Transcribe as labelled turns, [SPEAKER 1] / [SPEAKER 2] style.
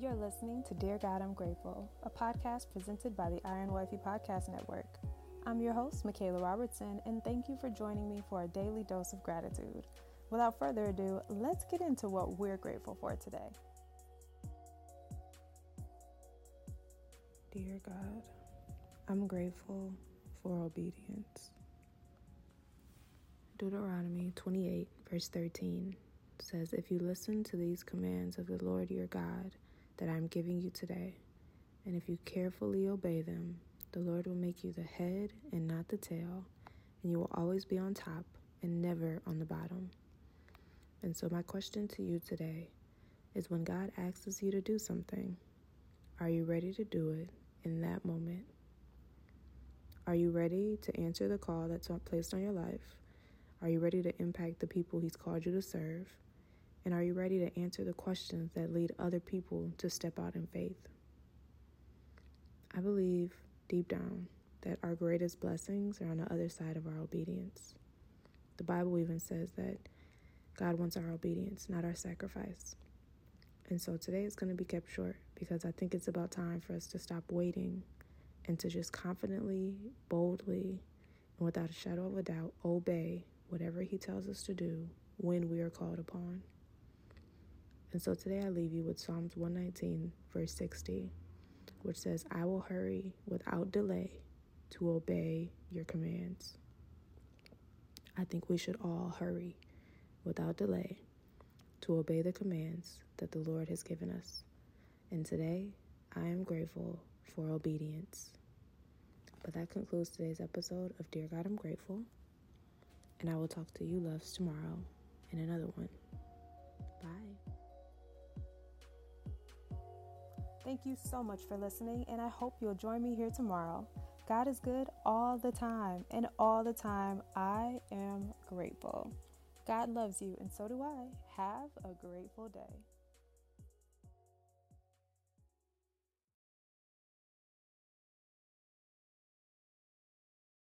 [SPEAKER 1] You're listening to Dear God, I'm Grateful, a podcast presented by the Iron Wifey Podcast Network. I'm your host, Michaela Robertson, and thank you for joining me for a daily dose of gratitude. Without further ado, let's get into what we're grateful for today. Dear God, I'm grateful for obedience. Deuteronomy 28, verse 13 says, If you listen to these commands of the Lord your God that I am giving you today, and if you carefully obey them, the Lord will make you the head and not the tail, and you will always be on top and never on the bottom. And so, my question to you today is when God asks you to do something, are you ready to do it in that moment? Are you ready to answer the call that's placed on your life? Are you ready to impact the people He's called you to serve? And are you ready to answer the questions that lead other people to step out in faith? I believe deep down that our greatest blessings are on the other side of our obedience. The Bible even says that God wants our obedience, not our sacrifice. And so today is going to be kept short because I think it's about time for us to stop waiting and to just confidently, boldly, and without a shadow of a doubt obey whatever He tells us to do when we are called upon. And so today I leave you with Psalms 119, verse 60, which says, I will hurry without delay to obey your commands. I think we should all hurry without delay to obey the commands that the Lord has given us. And today, I am grateful for obedience. But that concludes today's episode of Dear God, I'm Grateful. And I will talk to you loves tomorrow in another one. Bye. Thank you so much for listening, and I hope you'll join me here tomorrow. God is good all the time, and all the time I am grateful. God loves you, and so do I. Have a grateful day.